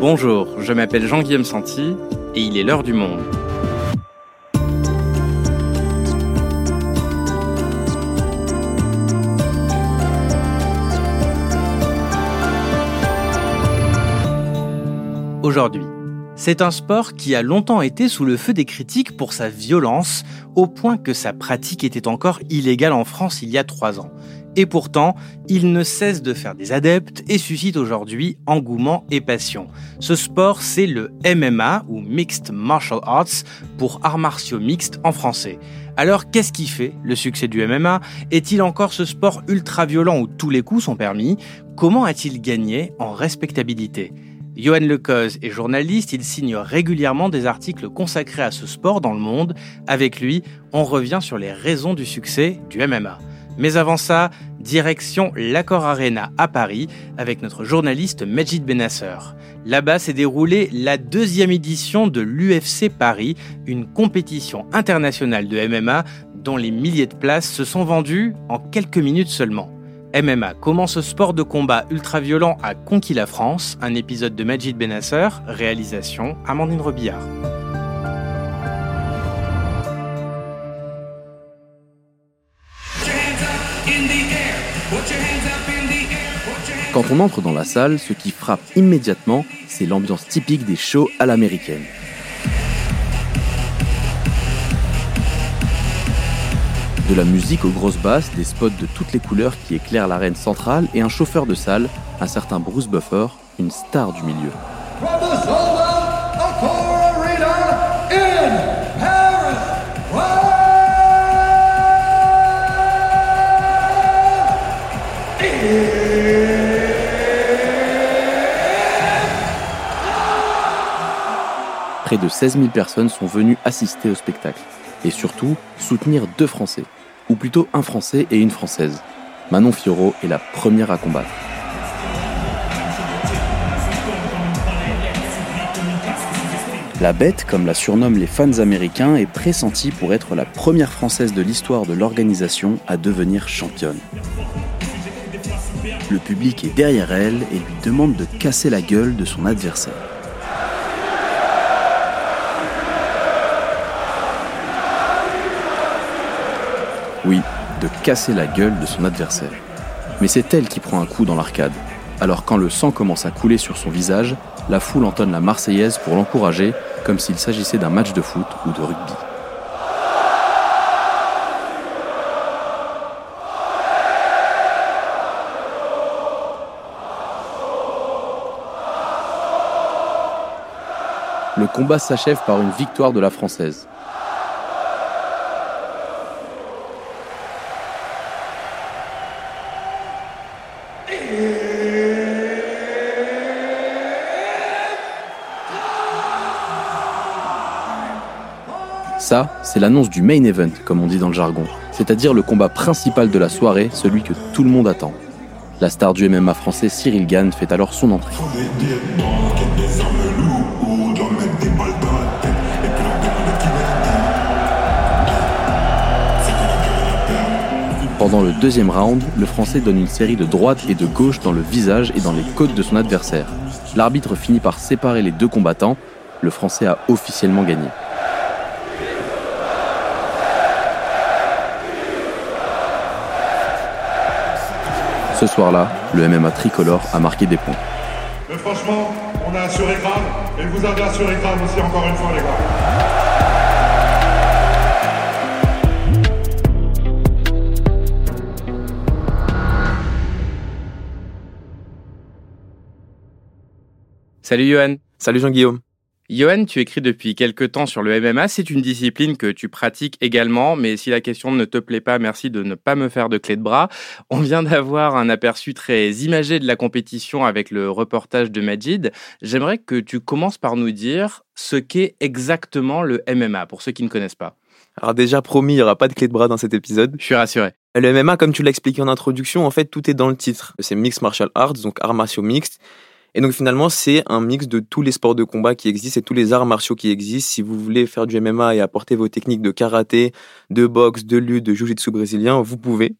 Bonjour, je m'appelle Jean-Guillaume Santi et il est l'heure du monde. Aujourd'hui, c'est un sport qui a longtemps été sous le feu des critiques pour sa violence, au point que sa pratique était encore illégale en France il y a trois ans. Et pourtant, il ne cesse de faire des adeptes et suscite aujourd'hui engouement et passion. Ce sport, c'est le MMA, ou Mixed Martial Arts, pour arts martiaux mixtes en français. Alors, qu'est-ce qui fait le succès du MMA Est-il encore ce sport ultra violent où tous les coups sont permis? Comment a-t-il gagné en respectabilité? Johan Lecoz est journaliste, il signe régulièrement des articles consacrés à ce sport dans le monde. Avec lui, on revient sur les raisons du succès du MMA. Mais avant ça, direction l'Accord Arena à Paris avec notre journaliste Majid Benasser. Là-bas s'est déroulée la deuxième édition de l'UFC Paris, une compétition internationale de MMA dont les milliers de places se sont vendues en quelques minutes seulement. MMA, comment ce sport de combat ultra-violent a conquis la France Un épisode de Majid Benasser, réalisation Amandine Robillard. Quand on entre dans la salle, ce qui frappe immédiatement, c'est l'ambiance typique des shows à l'américaine. De la musique aux grosses basses, des spots de toutes les couleurs qui éclairent l'arène centrale et un chauffeur de salle, un certain Bruce Buffer, une star du milieu. Près de 16 000 personnes sont venues assister au spectacle et surtout soutenir deux Français, ou plutôt un Français et une Française. Manon Fiorot est la première à combattre. La bête, comme la surnomment les fans américains, est pressentie pour être la première Française de l'histoire de l'organisation à devenir championne. Le public est derrière elle et lui demande de casser la gueule de son adversaire. De casser la gueule de son adversaire. Mais c'est elle qui prend un coup dans l'arcade. Alors quand le sang commence à couler sur son visage, la foule entonne la Marseillaise pour l'encourager, comme s'il s'agissait d'un match de foot ou de rugby. Le combat s'achève par une victoire de la Française. Ça, c'est l'annonce du main event, comme on dit dans le jargon, c'est-à-dire le combat principal de la soirée, celui que tout le monde attend. La star du MMA français Cyril Gann fait alors son entrée. Pendant le deuxième round, le Français donne une série de droites et de gauches dans le visage et dans les côtes de son adversaire. L'arbitre finit par séparer les deux combattants. Le Français a officiellement gagné. Ce soir-là, le MMA tricolore a marqué des points. Mais franchement, on a assuré grave, et vous avez assuré grave aussi encore une fois, les gars. Salut Johan. Salut Jean-Guillaume. Johan, tu écris depuis quelques temps sur le MMA. C'est une discipline que tu pratiques également, mais si la question ne te plaît pas, merci de ne pas me faire de clé de bras. On vient d'avoir un aperçu très imagé de la compétition avec le reportage de Majid. J'aimerais que tu commences par nous dire ce qu'est exactement le MMA, pour ceux qui ne connaissent pas. Alors déjà promis, il n'y aura pas de clé de bras dans cet épisode. Je suis rassuré. Le MMA, comme tu l'as expliqué en introduction, en fait, tout est dans le titre. C'est Mixed Martial Arts, donc arts martiaux mixtes. Et donc finalement, c'est un mix de tous les sports de combat qui existent et tous les arts martiaux qui existent. Si vous voulez faire du MMA et apporter vos techniques de karaté, de boxe, de lutte, de jiu-jitsu brésilien, vous pouvez.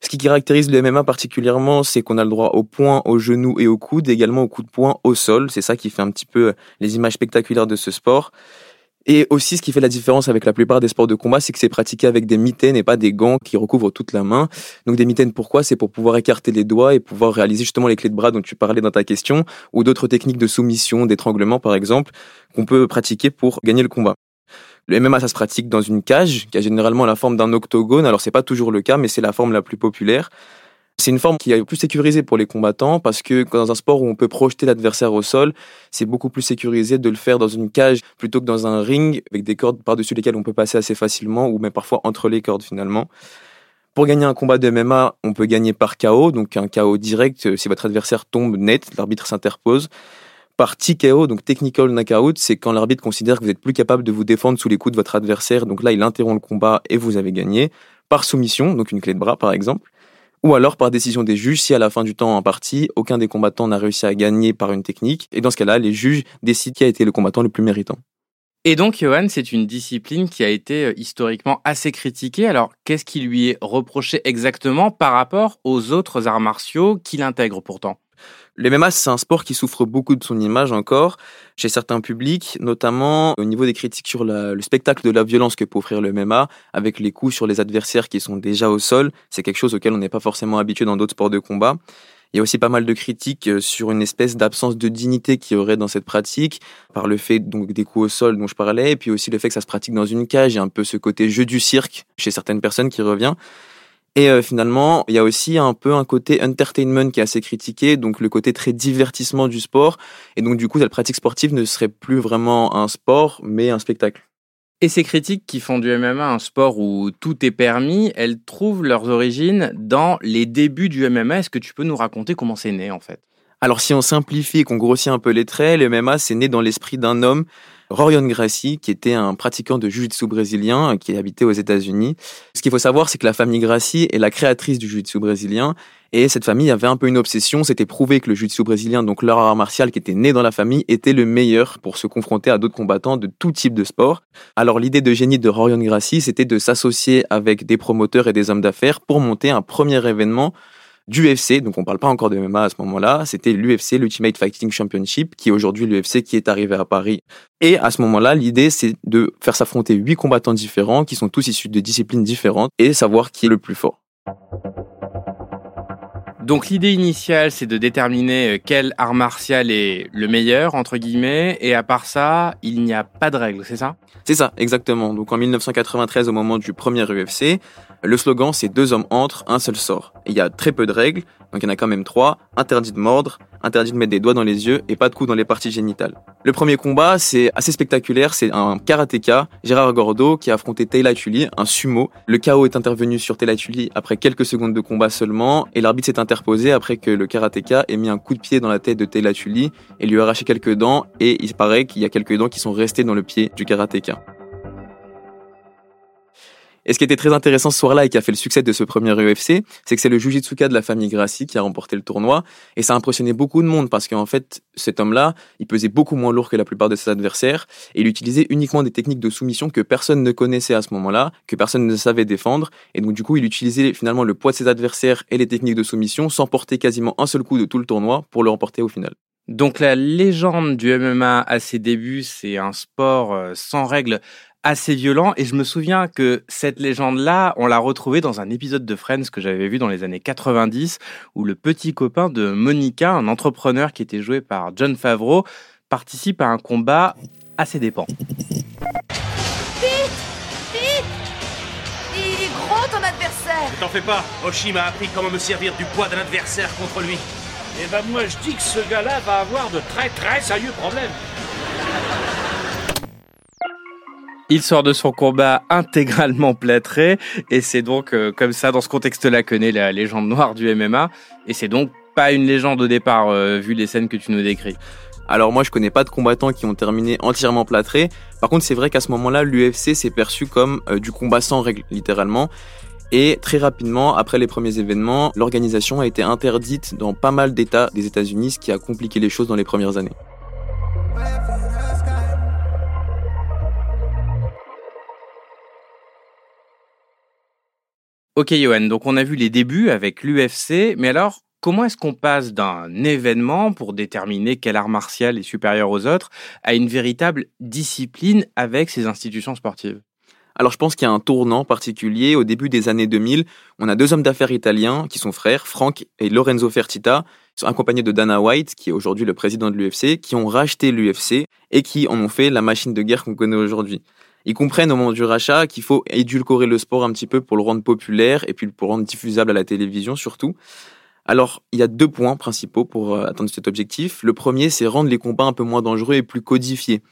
Ce qui caractérise le MMA particulièrement, c'est qu'on a le droit au poing, au genou et au coude, également au coup de poing au sol. C'est ça qui fait un petit peu les images spectaculaires de ce sport. Et aussi, ce qui fait la différence avec la plupart des sports de combat, c'est que c'est pratiqué avec des mitaines et pas des gants qui recouvrent toute la main. Donc des mitaines, pourquoi? C'est pour pouvoir écarter les doigts et pouvoir réaliser justement les clés de bras dont tu parlais dans ta question, ou d'autres techniques de soumission, d'étranglement par exemple, qu'on peut pratiquer pour gagner le combat. Le MMA, ça se pratique dans une cage qui a généralement la forme d'un octogone. Alors c'est pas toujours le cas, mais c'est la forme la plus populaire. C'est une forme qui est plus sécurisée pour les combattants parce que dans un sport où on peut projeter l'adversaire au sol, c'est beaucoup plus sécurisé de le faire dans une cage plutôt que dans un ring avec des cordes par-dessus lesquelles on peut passer assez facilement ou même parfois entre les cordes finalement. Pour gagner un combat de MMA, on peut gagner par KO, donc un KO direct euh, si votre adversaire tombe net, l'arbitre s'interpose. Par TKO, donc technical knockout, c'est quand l'arbitre considère que vous êtes plus capable de vous défendre sous les coups de votre adversaire, donc là il interrompt le combat et vous avez gagné. Par soumission, donc une clé de bras par exemple ou alors par décision des juges si à la fin du temps en partie, aucun des combattants n'a réussi à gagner par une technique, et dans ce cas-là, les juges décident qui a été le combattant le plus méritant. Et donc, Johan, c'est une discipline qui a été euh, historiquement assez critiquée. Alors, qu'est-ce qui lui est reproché exactement par rapport aux autres arts martiaux qu'il intègre pourtant? Le MMA, c'est un sport qui souffre beaucoup de son image encore chez certains publics, notamment au niveau des critiques sur le spectacle de la violence que peut offrir le MMA, avec les coups sur les adversaires qui sont déjà au sol. C'est quelque chose auquel on n'est pas forcément habitué dans d'autres sports de combat. Il y a aussi pas mal de critiques euh, sur une espèce d'absence de dignité qui aurait dans cette pratique, par le fait donc des coups au sol dont je parlais, et puis aussi le fait que ça se pratique dans une cage, y a un peu ce côté jeu du cirque chez certaines personnes qui revient. Et euh, finalement, il y a aussi un peu un côté entertainment qui est assez critiqué, donc le côté très divertissement du sport. Et donc du coup, la pratique sportive ne serait plus vraiment un sport, mais un spectacle. Et ces critiques qui font du MMA un sport où tout est permis, elles trouvent leurs origines dans les débuts du MMA. Est-ce que tu peux nous raconter comment c'est né en fait? Alors si on simplifie et qu'on grossit un peu les traits, le MMA c'est né dans l'esprit d'un homme Rorion Gracie, qui était un pratiquant de jiu-jitsu brésilien qui habitait aux États-Unis. Ce qu'il faut savoir, c'est que la famille Gracie est la créatrice du jiu-jitsu brésilien. Et cette famille avait un peu une obsession, c'était prouver que le jiu-jitsu brésilien, donc leur art martial qui était né dans la famille, était le meilleur pour se confronter à d'autres combattants de tout type de sport. Alors l'idée de génie de Rorion Gracie, c'était de s'associer avec des promoteurs et des hommes d'affaires pour monter un premier événement d'UFC, donc on parle pas encore de MMA à ce moment-là, c'était l'UFC, l'Ultimate Fighting Championship, qui est aujourd'hui l'UFC qui est arrivé à Paris. Et à ce moment-là, l'idée c'est de faire s'affronter huit combattants différents, qui sont tous issus de disciplines différentes, et savoir qui est le plus fort. Donc l'idée initiale, c'est de déterminer euh, quel art martial est le meilleur, entre guillemets, et à part ça, il n'y a pas de règles, c'est ça? C'est ça, exactement. Donc en 1993, au moment du premier UFC, le slogan c'est deux hommes entrent, un seul sort. Il y a très peu de règles, donc il y en a quand même trois. Interdit de mordre, interdit de mettre des doigts dans les yeux et pas de coups dans les parties génitales. Le premier combat, c'est assez spectaculaire, c'est un karatéka, Gérard Gordo, qui a affronté Taylor Tully, un sumo. Le chaos est intervenu sur Taylor Tully après quelques secondes de combat seulement, et l'arbitre s'est interposé après que le karatéka ait mis un coup de pied dans la tête de Taylor Tully et lui a arraché quelques dents, et il paraît qu'il y a quelques dents qui sont restées dans le pied du karatéka. Et ce qui était très intéressant ce soir-là et qui a fait le succès de ce premier UFC, c'est que c'est le Jujitsuka de la famille Gracie qui a remporté le tournoi. Et ça a impressionné beaucoup de monde parce qu'en fait, cet homme-là, il pesait beaucoup moins lourd que la plupart de ses adversaires et il utilisait uniquement des techniques de soumission que personne ne connaissait à ce moment-là, que personne ne savait défendre. Et donc, du coup, il utilisait finalement le poids de ses adversaires et les techniques de soumission sans porter quasiment un seul coup de tout le tournoi pour le remporter au final. Donc la légende du MMA à ses débuts, c'est un sport euh, sans règles assez violent. Et je me souviens que cette légende-là, on l'a retrouvée dans un épisode de Friends que j'avais vu dans les années 90, où le petit copain de Monica, un entrepreneur qui était joué par John Favreau, participe à un combat à ses dépens. Vite Vite Il est gros ton adversaire Ne t'en fais pas, Oshi m'a appris comment me servir du poids d'un adversaire contre lui. Eh ben moi je dis que ce gars-là va avoir de très très sérieux problèmes. Il sort de son combat intégralement plâtré et c'est donc euh, comme ça dans ce contexte-là que naît la légende noire du MMA et c'est donc pas une légende au départ euh, vu les scènes que tu nous décris. Alors moi je connais pas de combattants qui ont terminé entièrement plâtrés. Par contre c'est vrai qu'à ce moment-là l'UFC s'est perçu comme euh, du combat sans règles littéralement. Et très rapidement, après les premiers événements, l'organisation a été interdite dans pas mal d'États des États-Unis, ce qui a compliqué les choses dans les premières années. Ok Johan, donc on a vu les débuts avec l'UFC, mais alors comment est-ce qu'on passe d'un événement pour déterminer quel art martial est supérieur aux autres à une véritable discipline avec ces institutions sportives? Alors je pense qu'il y a un tournant particulier au début des années 2000. On a deux hommes d'affaires italiens qui sont frères, Frank et Lorenzo Fertitta, sont accompagnés de Dana White, qui est aujourd'hui le président de l'UFC, qui ont racheté l'UFC et qui en ont fait la machine de guerre qu'on connaît aujourd'hui. Ils comprennent au moment du rachat qu'il faut édulcorer le sport un petit peu pour le rendre populaire et puis pour le rendre diffusable à la télévision surtout. Alors, il y a deux points principaux pour euh, atteindre cet objectif. Le premier, c'est rendre les combats un peu moins dangereux et plus codifiés.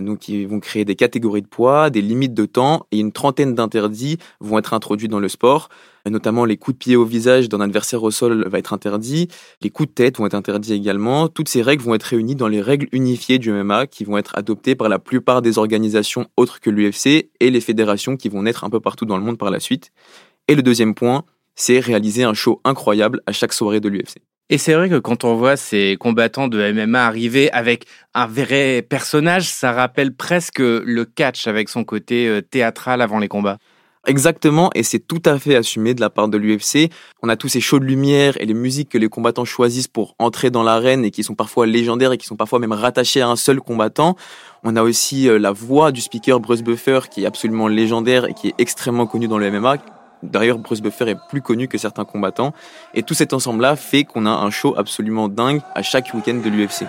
Donc, ils vont créer des catégories de poids, des limites de temps et une trentaine d'interdits vont être introduits dans le sport. Notamment, les coups de pied au visage d'un adversaire au sol va être interdit. Les coups de tête vont être interdits également. Toutes ces règles vont être réunies dans les règles unifiées du MMA qui vont être adoptées par la plupart des organisations autres que l'UFC et les fédérations qui vont naître un peu partout dans le monde par la suite. Et le deuxième point, c'est réaliser un show incroyable à chaque soirée de l'UFC. Et c'est vrai que quand on voit ces combattants de MMA arriver avec un vrai personnage, ça rappelle presque le catch avec son côté euh, théâtral avant les combats. Exactement, et c'est tout à fait assumé de la part de l'UFC. On a tous ces shows de lumière et les musiques que les combattants choisissent pour entrer dans l'arène et qui sont parfois légendaires et qui sont parfois même rattachés à un seul combattant. On a aussi euh, la voix du speaker Bruce Buffer qui est absolument légendaire et qui est extrêmement connu dans le MMA. D'ailleurs, Bruce Buffer est plus connu que certains combattants. Et tout cet ensemble-là fait qu'on a un show absolument dingue à chaque week-end de l'UFC.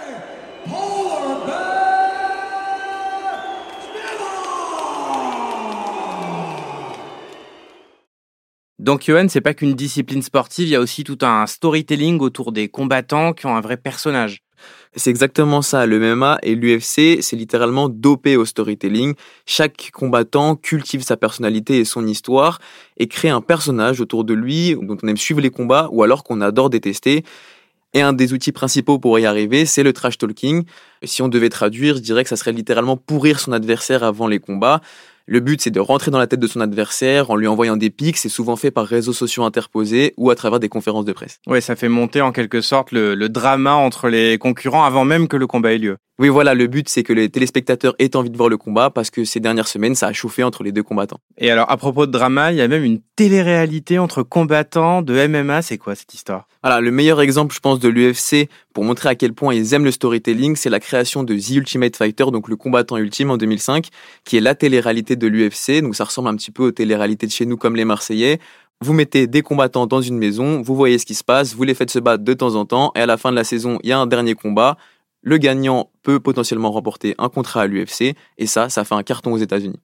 Donc Johan, c'est pas qu'une discipline sportive, il y a aussi tout un storytelling autour des combattants qui ont un vrai personnage. C'est exactement ça. Le MMA et l'UFC, c'est littéralement dopé au storytelling. Chaque combattant cultive sa personnalité et son histoire et crée un personnage autour de lui dont on aime suivre les combats ou alors qu'on adore détester. Et un des outils principaux pour y arriver, c'est le trash talking. Si on devait traduire, je dirais que ça serait littéralement pourrir son adversaire avant les combats. Le but, c'est de rentrer dans la tête de son adversaire en lui envoyant des pics. C'est souvent fait par réseaux sociaux interposés ou à travers des conférences de presse. Oui, ça fait monter en quelque sorte le, le drama entre les concurrents avant même que le combat ait lieu. Oui, voilà, le but, c'est que les téléspectateurs aient envie de voir le combat parce que ces dernières semaines, ça a chauffé entre les deux combattants. Et alors, à propos de drama, il y a même une télé-réalité entre combattants de MMA. C'est quoi cette histoire? Voilà, le meilleur exemple, je pense, de l'UFC pour montrer à quel point ils aiment le storytelling, c'est la création de The Ultimate Fighter, donc le combattant ultime en 2005, qui est la télé-réalité de l'UFC. Donc, ça ressemble un petit peu aux télé-réalités de chez nous comme les Marseillais. Vous mettez des combattants dans une maison, vous voyez ce qui se passe, vous les faites se battre de temps en temps, et à la fin de la saison, il y a un dernier combat, le gagnant peut potentiellement remporter un contrat à l'UFC et ça, ça fait un carton aux États-Unis.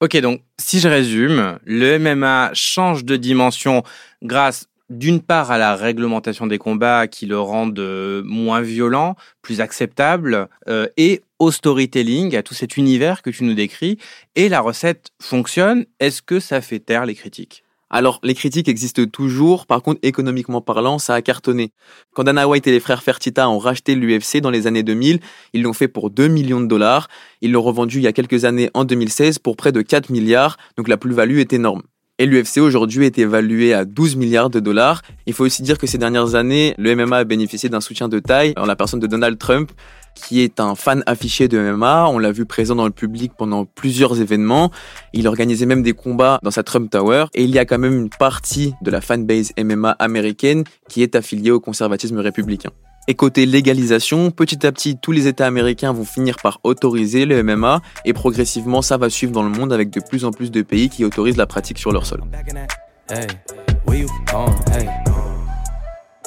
Ok, donc si je résume, le MMA change de dimension grâce d'une part à la réglementation des combats qui le rendent euh, moins violent, plus acceptable, euh, et au storytelling, à tout cet univers que tu nous décris. Et la recette fonctionne. Est-ce que ça fait taire les critiques? Alors, les critiques existent toujours, par contre, économiquement parlant, ça a cartonné. Quand Dana White et les frères Fertitta ont racheté l'UFC dans les années 2000, ils l'ont fait pour 2 millions de dollars. Ils l'ont revendu il y a quelques années, en 2016, pour près de 4 milliards, donc la plus-value est énorme. Et l'UFC aujourd'hui est évalué à 12 milliards de dollars. Il faut aussi dire que ces dernières années, le MMA a bénéficié d'un soutien de taille en la personne de Donald Trump, qui est un fan affiché de MMA. On l'a vu présent dans le public pendant plusieurs événements. Il organisait même des combats dans sa Trump Tower. Et il y a quand même une partie de la fanbase MMA américaine qui est affiliée au conservatisme républicain. Et côté légalisation, petit à petit, tous les États américains vont finir par autoriser le MMA et progressivement, ça va suivre dans le monde avec de plus en plus de pays qui autorisent la pratique sur leur sol.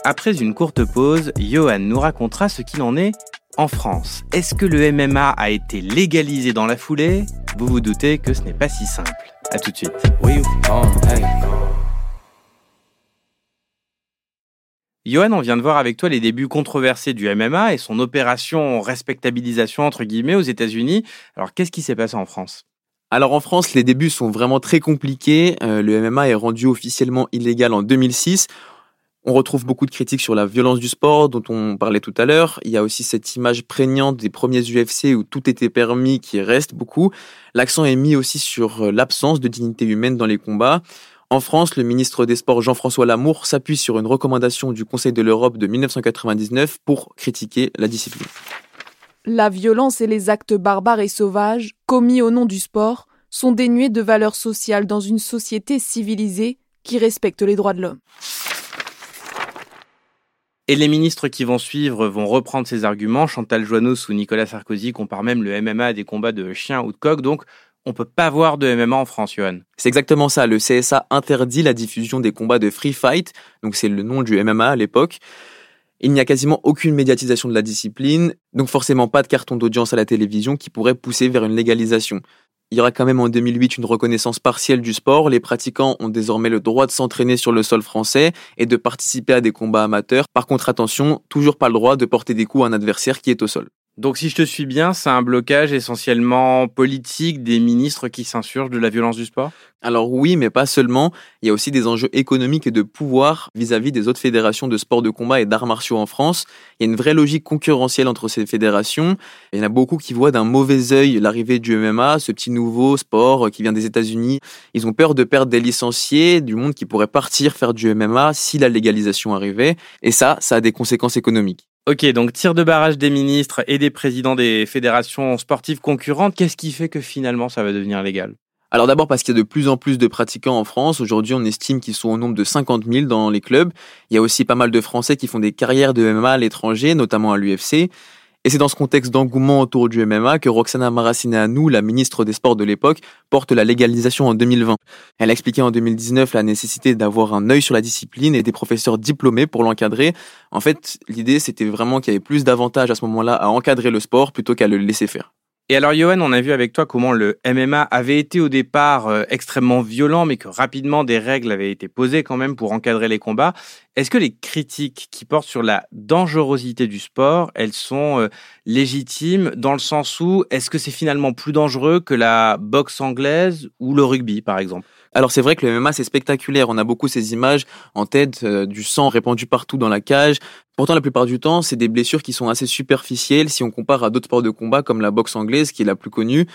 Après une courte pause, Johan nous racontera ce qu'il en est en France. Est-ce que le MMA a été légalisé dans la foulée? Vous vous doutez que ce n'est pas si simple. A tout de suite. Johan, on vient de voir avec toi les débuts controversés du MMA et son opération respectabilisation entre guillemets aux États-Unis. Alors qu'est-ce qui s'est passé en France? Alors en France, les débuts sont vraiment très compliqués. Euh, le MMA est rendu officiellement illégal en 2006. On retrouve beaucoup de critiques sur la violence du sport dont on parlait tout à l'heure. Il y a aussi cette image prégnante des premiers UFC où tout était permis qui reste beaucoup. L'accent est mis aussi sur euh, l'absence de dignité humaine dans les combats. En France, le ministre des Sports Jean-François Lamour s'appuie sur une recommandation du Conseil de l'Europe de 1999 pour critiquer la discipline. La violence et les actes barbares et sauvages, commis au nom du sport, sont dénués de valeur sociale dans une société civilisée, qui respecte les droits de l'homme. Et les ministres qui vont suivre vont reprendre ces arguments. Chantal Joannos ou Nicolas Sarkozy comparent même le MMA à des combats de chiens ou de coqs. Donc, on peut pas voir de MMA en France, Johan. C'est exactement ça. Le CSA interdit la diffusion des combats de free fight. Donc, c'est le nom du MMA à l'époque. Il n'y a quasiment aucune médiatisation de la discipline, donc forcément pas de carton d'audience à la télévision qui pourrait pousser vers une légalisation. Il y aura quand même en 2008 une reconnaissance partielle du sport. Les pratiquants ont désormais le droit de s'entraîner sur le sol français et de participer à des combats amateurs. Par contre, attention, toujours pas le droit de porter des coups à un adversaire qui est au sol. Donc si je te suis bien, c'est un blocage essentiellement politique des ministres qui s'insurgent de la violence du sport? Alors oui, mais pas seulement. Il y a aussi des enjeux économiques et de pouvoir vis-à-vis des autres fédérations de sport de combat et d'arts martiaux en France. Il y a une vraie logique concurrentielle entre ces fédérations. Il y en a beaucoup qui voient d'un mauvais œil l'arrivée du MMA, ce petit nouveau sport qui vient des États-Unis. Ils ont peur de perdre des licenciés, du monde qui pourrait partir faire du MMA si la légalisation arrivait. Et ça, ça a des conséquences économiques. Ok, donc tir de barrage des ministres et des présidents des fédérations sportives concurrentes, qu'est-ce qui fait que finalement ça va devenir légal? Alors d'abord parce qu'il y a de plus en plus de pratiquants en France. Aujourd'hui, on estime qu'ils sont au nombre de 50 000 dans les clubs. Il y a aussi pas mal de Français qui font des carrières de MMA à l'étranger, notamment à l'UFC. Et c'est dans ce contexte d'engouement autour du MMA que Roxana Maracineanu, la ministre des Sports de l'époque, porte la légalisation en 2020. Elle a expliqué en 2019 la nécessité d'avoir un œil sur la discipline et des professeurs diplômés pour l'encadrer. En fait, l'idée, c'était vraiment qu'il y avait plus d'avantages à ce moment-là à encadrer le sport plutôt qu'à le laisser faire. Et alors, Johan, on a vu avec toi comment le MMA avait été au départ euh, extrêmement violent, mais que rapidement des règles avaient été posées quand même pour encadrer les combats. Est-ce que les critiques qui portent sur la dangerosité du sport, elles sont euh, légitimes dans le sens où est-ce que c'est finalement plus dangereux que la boxe anglaise ou le rugby, par exemple? Alors c'est vrai que le MMA c'est spectaculaire, on a beaucoup ces images en tête euh, du sang répandu partout dans la cage. Pourtant la plupart du temps, c'est des blessures qui sont assez superficielles si on compare à d'autres sports de combat comme la boxe anglaise qui est la plus connue.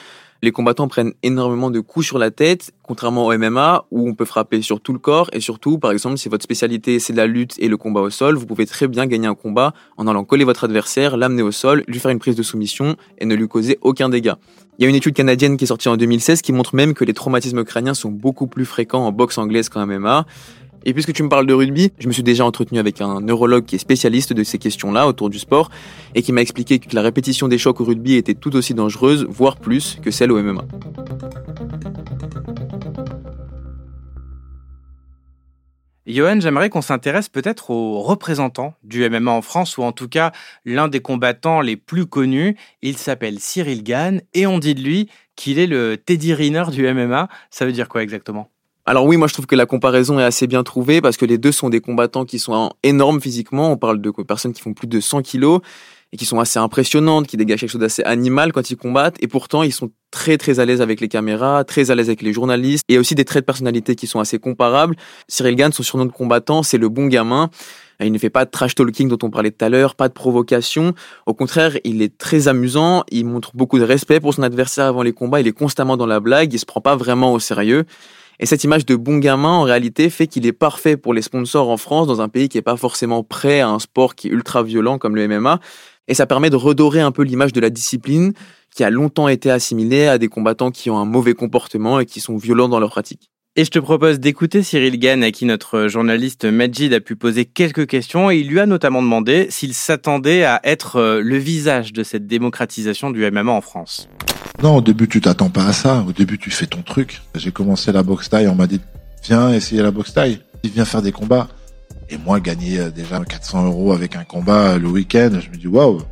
Les combattants prennent énormément de coups sur la tête, contrairement au MMA où on peut frapper sur tout le corps et surtout, par exemple, si votre spécialité c'est la lutte et le combat au sol, vous pouvez très bien gagner un combat en allant coller votre adversaire, l'amener au sol, lui faire une prise de soumission et ne lui causer aucun dégât. Il y a une étude canadienne qui est sortie en 2016 qui montre même que les traumatismes crâniens sont beaucoup plus fréquents en boxe anglaise qu'en MMA. Et puisque tu me parles de rugby, je me suis déjà entretenu avec un neurologue qui est spécialiste de ces questions-là autour du sport et qui m'a expliqué que la répétition des chocs au rugby était tout aussi dangereuse, voire plus, que celle au MMA. Johan, j'aimerais qu'on s'intéresse peut-être aux représentants du MMA en France, ou en tout cas l'un des combattants les plus connus. Il s'appelle Cyril Gann, et on dit de lui qu'il est le Teddy Riner du MMA. Ça veut dire quoi exactement? Alors oui, moi je trouve que la comparaison est assez bien trouvée parce que les deux sont des combattants qui sont énormes physiquement. On parle de personnes qui font plus de 100 kilos et qui sont assez impressionnantes, qui dégagent quelque chose d'assez animal quand ils combattent. Et pourtant, ils sont très très à l'aise avec les caméras, très à l'aise avec les journalistes. Et aussi des traits de personnalité qui sont assez comparables. Cyril Gann, son surnom de combattant, c'est le bon gamin. Il ne fait pas de trash talking dont on parlait tout à l'heure, pas de provocation. Au contraire, il est très amusant, il montre beaucoup de respect pour son adversaire avant les combats, il est constamment dans la blague, il se prend pas vraiment au sérieux. Et cette image de bon gamin, en réalité, fait qu'il est parfait pour les sponsors en France, dans un pays qui n'est pas forcément prêt à un sport qui est ultra violent comme le MMA. Et ça permet de redorer un peu l'image de la discipline qui a longtemps été assimilée à des combattants qui ont un mauvais comportement et qui sont violents dans leur pratique. Et je te propose d'écouter Cyril Gann, à qui notre journaliste Majid a pu poser quelques questions, et il lui a notamment demandé s'il s'attendait à être euh, le visage de cette démocratisation du MMA en France. Non, au début, tu t'attends pas à ça. Au début, tu fais ton truc. J'ai commencé la boxe taille, on m'a dit, viens essayer la boxe taille. Viens faire des combats. Et moi, gagner euh, déjà 400 euros avec un combat euh, le week-end, je me dis, waouh.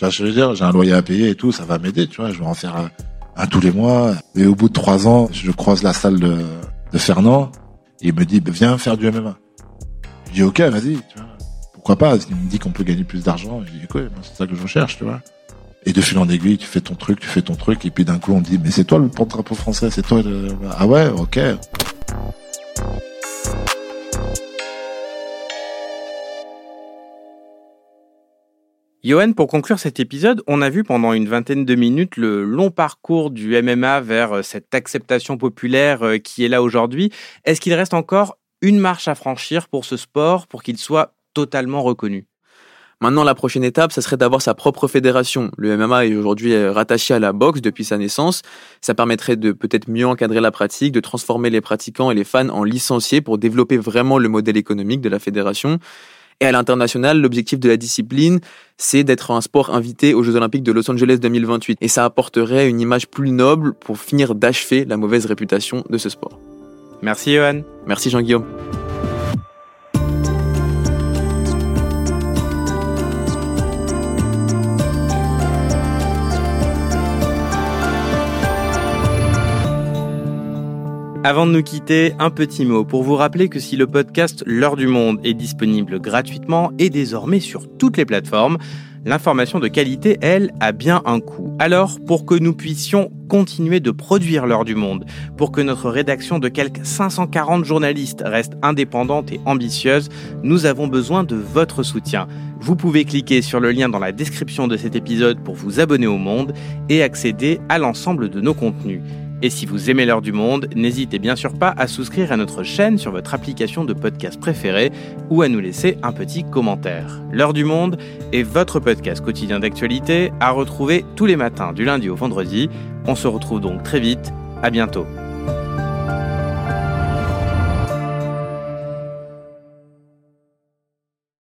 Je veux dire, j'ai un loyer à payer et tout, ça va m'aider, tu vois. Je vais en faire un, tous les mois. Et au bout de trois ans, je croise la salle de, Fernand. Il me dit, viens faire du MMA. Je dis, ok, vas-y, tu vois. Pourquoi pas? Il me dit qu'on peut gagner plus d'argent. Je dis, c'est ça que je recherche, tu vois. Et de fil en aiguille, tu fais ton truc, tu fais ton truc, et puis d'un coup on dit mais c'est toi le porte-drapeau français, c'est toi le... Ah ouais, ok. Johan, pour conclure cet épisode, on a vu pendant une vingtaine de minutes le long parcours du MMA vers euh, cette acceptation populaire euh, qui est là aujourd'hui. Est-ce qu'il reste encore une marche à franchir pour ce sport pour qu'il soit totalement reconnu? Maintenant, la prochaine étape, ça serait d'avoir sa propre fédération. Le MMA est aujourd'hui rattaché à la boxe depuis sa naissance. Ça permettrait de peut-être mieux encadrer la pratique, de transformer les pratiquants et les fans en licenciés pour développer vraiment le modèle économique de la fédération. Et à l'international, l'objectif de la discipline, c'est d'être un sport invité aux Jeux Olympiques de Los Angeles 2028. Et ça apporterait une image plus noble pour finir d'achever la mauvaise réputation de ce sport. Merci Johan. Merci Jean-Guillaume. Avant de nous quitter, un petit mot pour vous rappeler que si le podcast L'heure du monde est disponible gratuitement et désormais sur toutes les plateformes, l'information de qualité, elle, a bien un coût. Alors, pour que nous puissions continuer de produire l'heure du monde, pour que notre rédaction de quelques 540 journalistes reste indépendante et ambitieuse, nous avons besoin de votre soutien. Vous pouvez cliquer sur le lien dans la description de cet épisode pour vous abonner au monde et accéder à l'ensemble de nos contenus. Et si vous aimez l'heure du monde, n'hésitez bien sûr pas à souscrire à notre chaîne sur votre application de podcast préférée ou à nous laisser un petit commentaire. L'heure du monde est votre podcast quotidien d'actualité à retrouver tous les matins du lundi au vendredi. On se retrouve donc très vite. À bientôt.